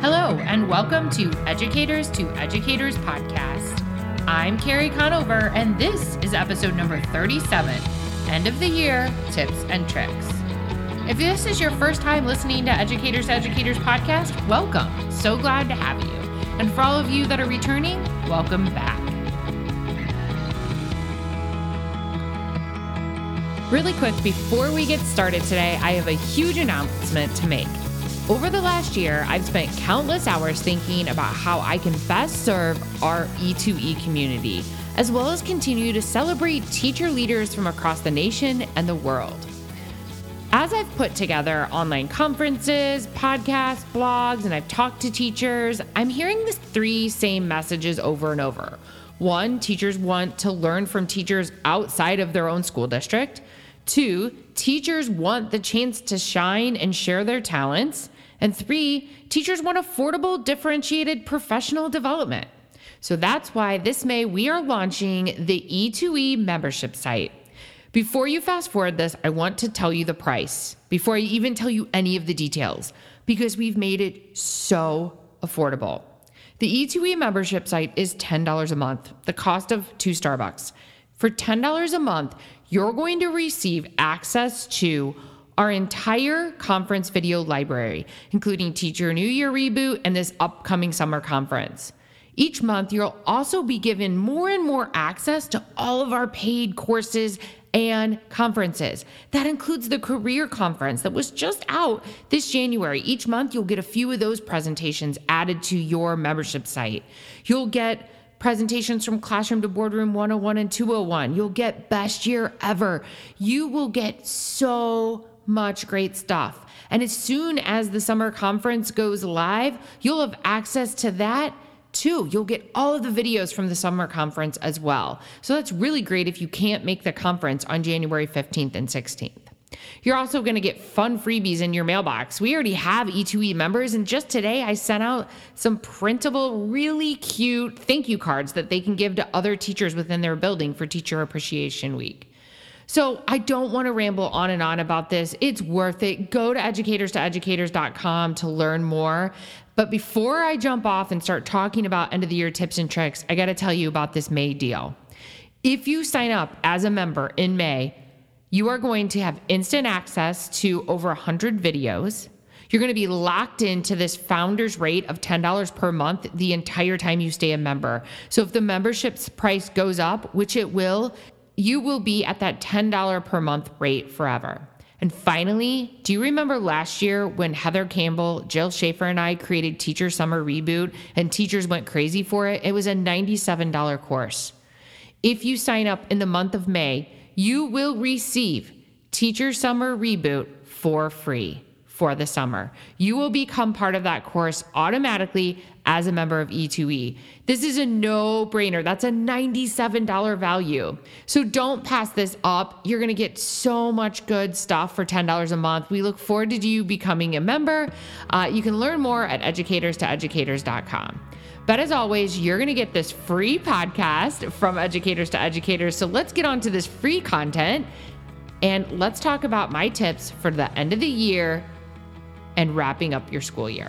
Hello, and welcome to Educators to Educators podcast. I'm Carrie Conover, and this is episode number 37 End of the Year Tips and Tricks. If this is your first time listening to Educators to Educators podcast, welcome. So glad to have you. And for all of you that are returning, welcome back. Really quick, before we get started today, I have a huge announcement to make. Over the last year, I've spent countless hours thinking about how I can best serve our E2E community, as well as continue to celebrate teacher leaders from across the nation and the world. As I've put together online conferences, podcasts, blogs, and I've talked to teachers, I'm hearing the three same messages over and over. One, teachers want to learn from teachers outside of their own school district. Two, teachers want the chance to shine and share their talents. And three, teachers want affordable, differentiated professional development. So that's why this May we are launching the E2E membership site. Before you fast forward this, I want to tell you the price before I even tell you any of the details because we've made it so affordable. The E2E membership site is $10 a month, the cost of two Starbucks. For $10 a month, you're going to receive access to our entire conference video library, including Teacher New Year Reboot and this upcoming summer conference. Each month, you'll also be given more and more access to all of our paid courses and conferences. That includes the career conference that was just out this January. Each month, you'll get a few of those presentations added to your membership site. You'll get presentations from Classroom to Boardroom 101 and 201. You'll get Best Year Ever. You will get so much great stuff. And as soon as the summer conference goes live, you'll have access to that too. You'll get all of the videos from the summer conference as well. So that's really great if you can't make the conference on January 15th and 16th. You're also going to get fun freebies in your mailbox. We already have E2E members, and just today I sent out some printable, really cute thank you cards that they can give to other teachers within their building for Teacher Appreciation Week. So I don't want to ramble on and on about this. It's worth it. Go to educators2educators.com to learn more. But before I jump off and start talking about end of the year tips and tricks, I got to tell you about this May deal. If you sign up as a member in May, you are going to have instant access to over 100 videos. You're going to be locked into this founder's rate of $10 per month the entire time you stay a member. So if the membership's price goes up, which it will, you will be at that $10 per month rate forever. And finally, do you remember last year when Heather Campbell, Jill Schaefer, and I created Teacher Summer Reboot and teachers went crazy for it? It was a $97 course. If you sign up in the month of May, you will receive Teacher Summer Reboot for free for the summer. You will become part of that course automatically as a member of E2E. This is a no brainer. That's a $97 value. So don't pass this up. You're going to get so much good stuff for $10 a month. We look forward to you becoming a member. Uh, you can learn more at educators2educators.com. But as always, you're going to get this free podcast from Educators to Educators. So let's get on to this free content and let's talk about my tips for the end of the year and wrapping up your school year.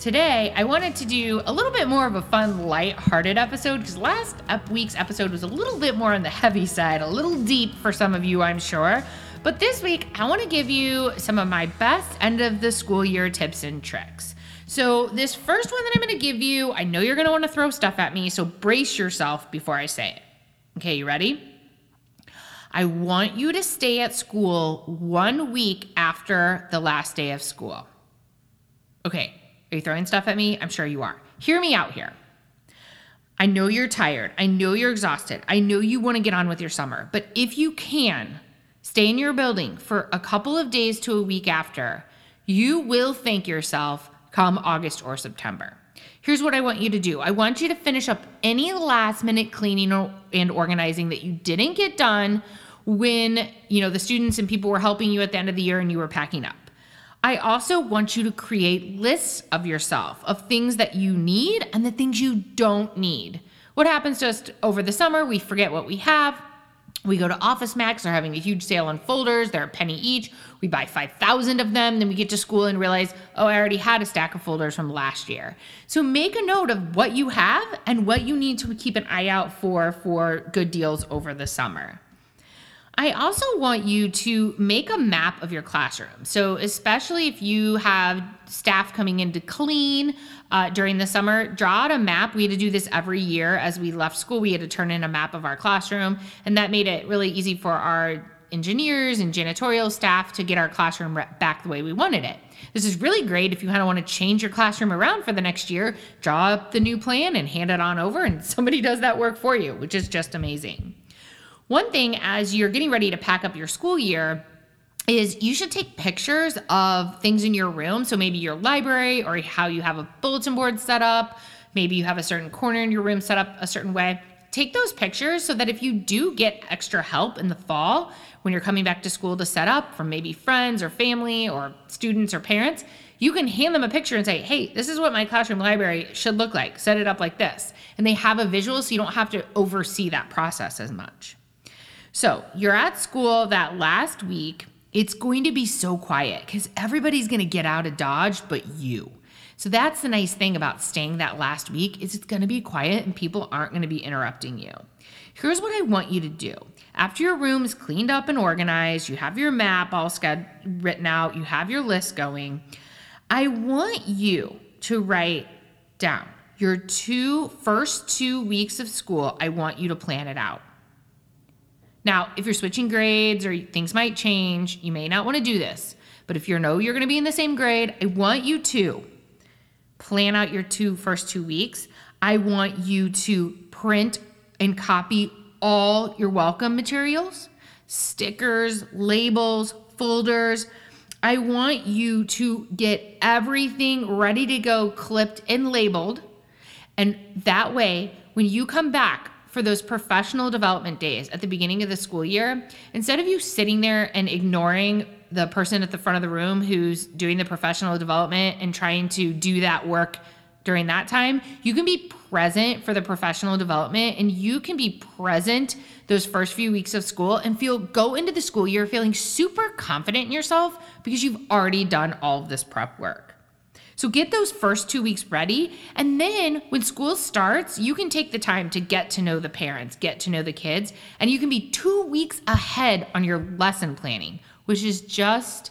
Today, I wanted to do a little bit more of a fun, light-hearted episode because last week's episode was a little bit more on the heavy side, a little deep for some of you, I'm sure. But this week, I want to give you some of my best end of the school year tips and tricks. So, this first one that I'm going to give you, I know you're going to want to throw stuff at me, so brace yourself before I say it. Okay, you ready? I want you to stay at school one week after the last day of school. Okay, are you throwing stuff at me? I'm sure you are. Hear me out here. I know you're tired. I know you're exhausted. I know you want to get on with your summer. But if you can, stay in your building for a couple of days to a week after, you will thank yourself come August or September. Here's what I want you to do I want you to finish up any last minute cleaning and organizing that you didn't get done when, you know, the students and people were helping you at the end of the year and you were packing up. I also want you to create lists of yourself of things that you need and the things you don't need. What happens just over the summer, we forget what we have. We go to Office Max, they're having a huge sale on folders, they're a penny each. We buy 5,000 of them, then we get to school and realize, oh, I already had a stack of folders from last year. So make a note of what you have and what you need to keep an eye out for for good deals over the summer. I also want you to make a map of your classroom. So, especially if you have staff coming in to clean uh, during the summer, draw out a map. We had to do this every year as we left school. We had to turn in a map of our classroom, and that made it really easy for our engineers and janitorial staff to get our classroom back the way we wanted it. This is really great if you kind of want to change your classroom around for the next year. Draw up the new plan and hand it on over, and somebody does that work for you, which is just amazing. One thing as you're getting ready to pack up your school year is you should take pictures of things in your room. So maybe your library or how you have a bulletin board set up. Maybe you have a certain corner in your room set up a certain way. Take those pictures so that if you do get extra help in the fall when you're coming back to school to set up from maybe friends or family or students or parents, you can hand them a picture and say, hey, this is what my classroom library should look like. Set it up like this. And they have a visual so you don't have to oversee that process as much. So you're at school that last week. It's going to be so quiet because everybody's going to get out of Dodge but you. So that's the nice thing about staying that last week is it's going to be quiet and people aren't going to be interrupting you. Here's what I want you to do. After your room is cleaned up and organized, you have your map all written out, you have your list going. I want you to write down your two first two weeks of school. I want you to plan it out. Now, if you're switching grades or things might change, you may not want to do this. But if you know you're going to be in the same grade, I want you to plan out your two first two weeks. I want you to print and copy all your welcome materials, stickers, labels, folders. I want you to get everything ready to go, clipped and labeled. And that way, when you come back for those professional development days at the beginning of the school year, instead of you sitting there and ignoring the person at the front of the room who's doing the professional development and trying to do that work during that time, you can be present for the professional development and you can be present those first few weeks of school and feel go into the school year feeling super confident in yourself because you've already done all of this prep work. So get those first two weeks ready. And then when school starts, you can take the time to get to know the parents, get to know the kids, and you can be two weeks ahead on your lesson planning, which is just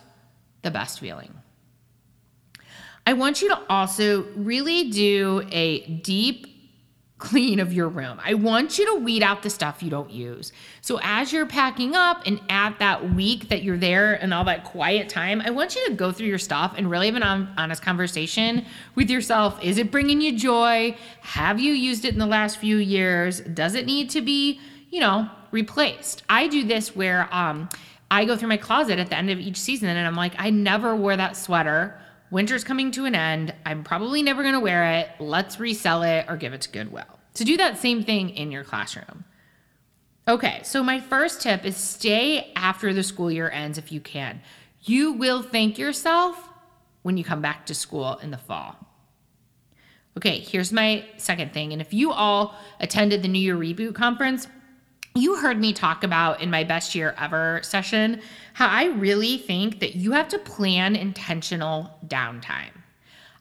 the best feeling. I want you to also really do a deep clean of your room. I want you to weed out the stuff you don't use. So as you're packing up and at that week that you're there and all that quiet time, I want you to go through your stuff and really have an honest conversation with yourself. Is it bringing you joy? Have you used it in the last few years? Does it need to be, you know, replaced? I do this where um I go through my closet at the end of each season and I'm like, I never wore that sweater Winter's coming to an end. I'm probably never going to wear it. Let's resell it or give it to Goodwill. To do that same thing in your classroom. Okay, so my first tip is stay after the school year ends if you can. You will thank yourself when you come back to school in the fall. Okay, here's my second thing. And if you all attended the New Year Reboot conference, you heard me talk about in my best year ever session I really think that you have to plan intentional downtime.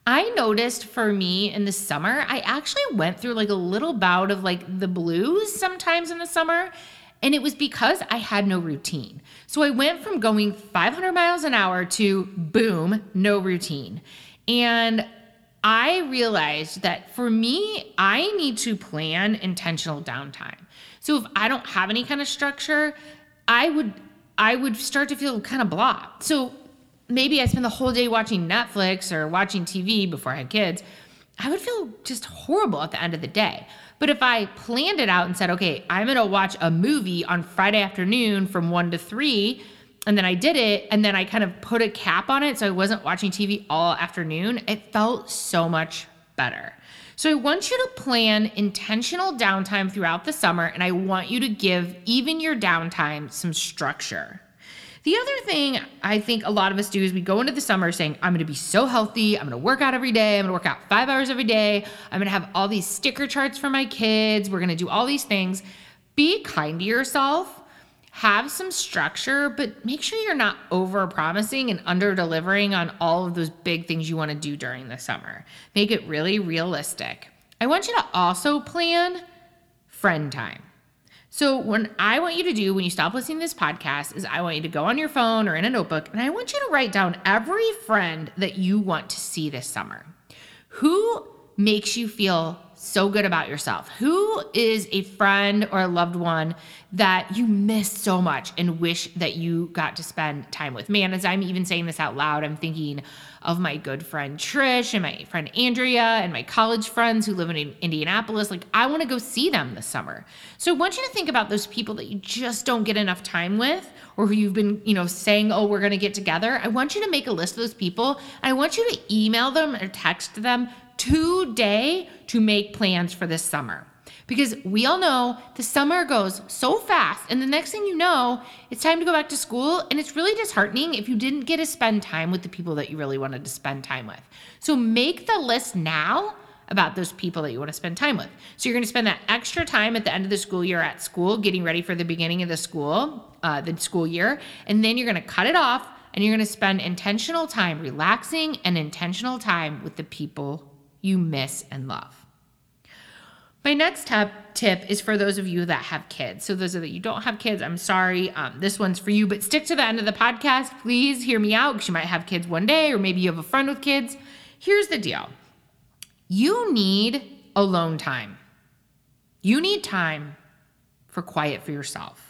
I noticed for me in the summer, I actually went through like a little bout of like the blues sometimes in the summer. And it was because I had no routine. So I went from going 500 miles an hour to boom, no routine. And I realized that for me, I need to plan intentional downtime. So if I don't have any kind of structure, I would I would start to feel kind of blah. So maybe I spend the whole day watching Netflix or watching TV before I had kids. I would feel just horrible at the end of the day. But if I planned it out and said, okay, I'm gonna watch a movie on Friday afternoon from one to three, and then I did it, and then I kind of put a cap on it so I wasn't watching TV all afternoon, it felt so much better. So I want you to plan intentional downtime throughout the summer, and I want you to give even your downtime some structure. The other thing I think a lot of us do is we go into the summer saying, I'm gonna be so healthy, I'm gonna work out every day, I'm gonna work out five hours every day, I'm gonna have all these sticker charts for my kids, we're gonna do all these things. Be kind to yourself have some structure, but make sure you're not over promising and under delivering on all of those big things you want to do during the summer. Make it really realistic. I want you to also plan friend time. So, what I want you to do when you stop listening to this podcast is I want you to go on your phone or in a notebook and I want you to write down every friend that you want to see this summer. Who makes you feel so good about yourself? Who is a friend or a loved one that you miss so much and wish that you got to spend time with? Man, as I'm even saying this out loud, I'm thinking of my good friend Trish and my friend Andrea and my college friends who live in Indianapolis. Like, I want to go see them this summer. So I want you to think about those people that you just don't get enough time with or who you've been, you know, saying, oh, we're going to get together. I want you to make a list of those people. And I want you to email them or text them today to make plans for this summer. Because we all know the summer goes so fast, and the next thing you know, it's time to go back to school. And it's really disheartening if you didn't get to spend time with the people that you really wanted to spend time with. So make the list now about those people that you want to spend time with. So you're going to spend that extra time at the end of the school year at school, getting ready for the beginning of the school, uh, the school year, and then you're going to cut it off and you're going to spend intentional time relaxing and intentional time with the people you miss and love. My next tip, tip is for those of you that have kids. So, those of you don't have kids, I'm sorry. Um, this one's for you, but stick to the end of the podcast. Please hear me out because you might have kids one day, or maybe you have a friend with kids. Here's the deal you need alone time, you need time for quiet for yourself.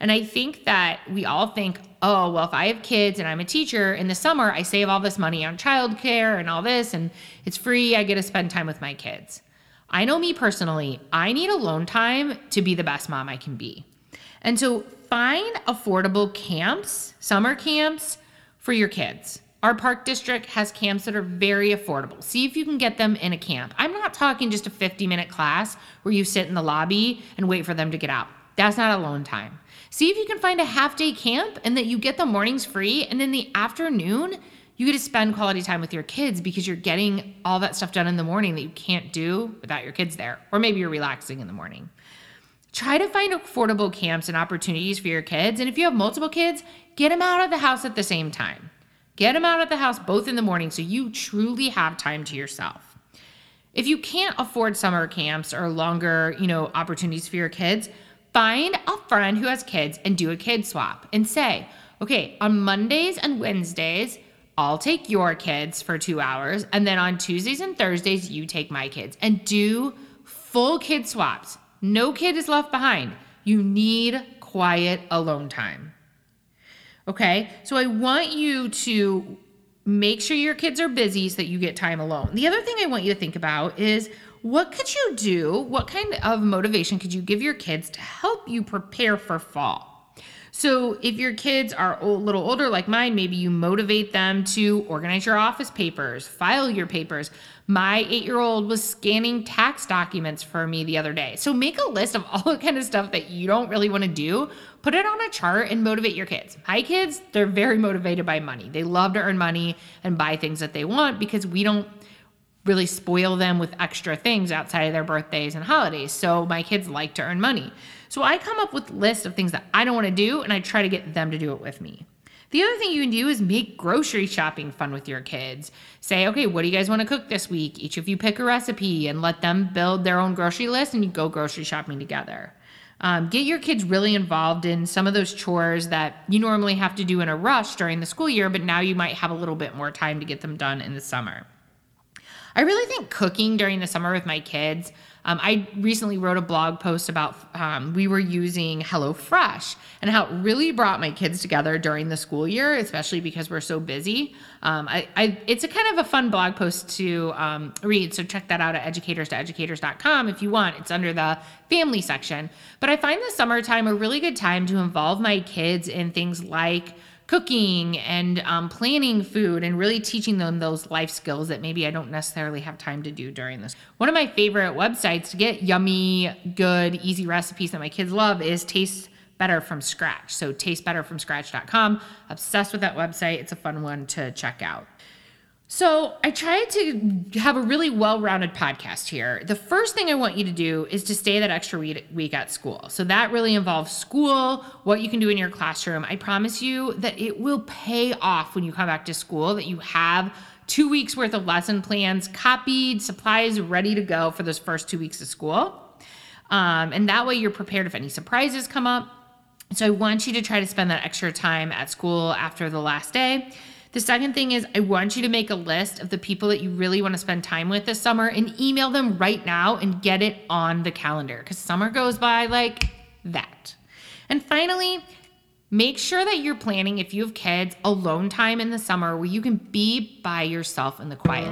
And I think that we all think, oh, well, if I have kids and I'm a teacher in the summer, I save all this money on childcare and all this, and it's free. I get to spend time with my kids. I know me personally, I need alone time to be the best mom I can be. And so find affordable camps, summer camps for your kids. Our park district has camps that are very affordable. See if you can get them in a camp. I'm not talking just a 50 minute class where you sit in the lobby and wait for them to get out. That's not alone time. See if you can find a half day camp and that you get the mornings free and then the afternoon you get to spend quality time with your kids because you're getting all that stuff done in the morning that you can't do without your kids there. Or maybe you're relaxing in the morning. Try to find affordable camps and opportunities for your kids. And if you have multiple kids, get them out of the house at the same time. Get them out of the house both in the morning so you truly have time to yourself. If you can't afford summer camps or longer, you know, opportunities for your kids, find a friend who has kids and do a kid swap and say, okay, on Mondays and Wednesdays, I'll take your kids for two hours. And then on Tuesdays and Thursdays, you take my kids and do full kid swaps. No kid is left behind. You need quiet alone time. Okay, so I want you to make sure your kids are busy so that you get time alone. The other thing I want you to think about is what could you do? What kind of motivation could you give your kids to help you prepare for fall? So, if your kids are a little older, like mine, maybe you motivate them to organize your office papers, file your papers. My eight year old was scanning tax documents for me the other day. So, make a list of all the kind of stuff that you don't really want to do, put it on a chart, and motivate your kids. My kids, they're very motivated by money. They love to earn money and buy things that they want because we don't really spoil them with extra things outside of their birthdays and holidays. So my kids like to earn money. So I come up with lists of things that I don't want to do and I try to get them to do it with me. The other thing you can do is make grocery shopping fun with your kids. Say, okay, what do you guys want to cook this week? Each of you pick a recipe and let them build their own grocery list and you go grocery shopping together. Um, get your kids really involved in some of those chores that you normally have to do in a rush during the school year, but now you might have a little bit more time to get them done in the summer. I really think cooking during the summer with my kids. Um, I recently wrote a blog post about um, we were using HelloFresh and how it really brought my kids together during the school year, especially because we're so busy. Um, I, I, it's a kind of a fun blog post to um, read, so check that out at educators2educators.com if you want. It's under the family section. But I find the summertime a really good time to involve my kids in things like cooking and um, planning food and really teaching them those life skills that maybe I don't necessarily have time to do during this. One of my favorite websites to get yummy, good, easy recipes that my kids love is Taste Better from Scratch. So tastebetterfromscratch.com. Obsessed with that website. It's a fun one to check out. So, I tried to have a really well rounded podcast here. The first thing I want you to do is to stay that extra week at school. So, that really involves school, what you can do in your classroom. I promise you that it will pay off when you come back to school, that you have two weeks worth of lesson plans copied, supplies ready to go for those first two weeks of school. Um, and that way you're prepared if any surprises come up. So, I want you to try to spend that extra time at school after the last day. The second thing is, I want you to make a list of the people that you really want to spend time with this summer and email them right now and get it on the calendar because summer goes by like that. And finally, make sure that you're planning, if you have kids, alone time in the summer where you can be by yourself in the quiet.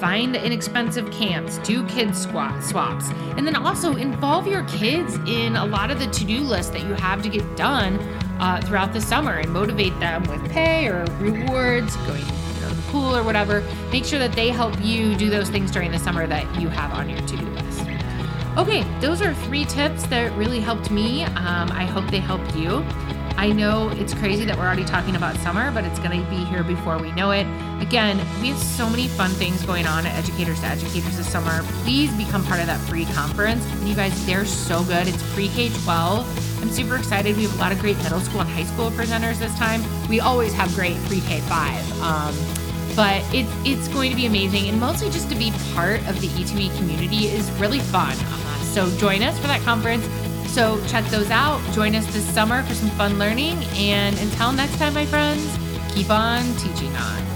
Find the inexpensive camps, do kids squat swaps, and then also involve your kids in a lot of the to do list that you have to get done uh, throughout the summer and motivate them with pay or rewards, going to the pool or whatever. Make sure that they help you do those things during the summer that you have on your to do list. Okay, those are three tips that really helped me. Um, I hope they helped you. I know it's crazy that we're already talking about summer, but it's going to be here before we know it. Again, we have so many fun things going on at Educators to Educators this summer. Please become part of that free conference. You guys, they're so good. It's pre K 12. I'm super excited. We have a lot of great middle school and high school presenters this time. We always have great pre K 5. Um, but it, it's going to be amazing. And mostly just to be part of the E2E community is really fun. Uh, so join us for that conference. So check those out. Join us this summer for some fun learning. And until next time, my friends, keep on teaching on.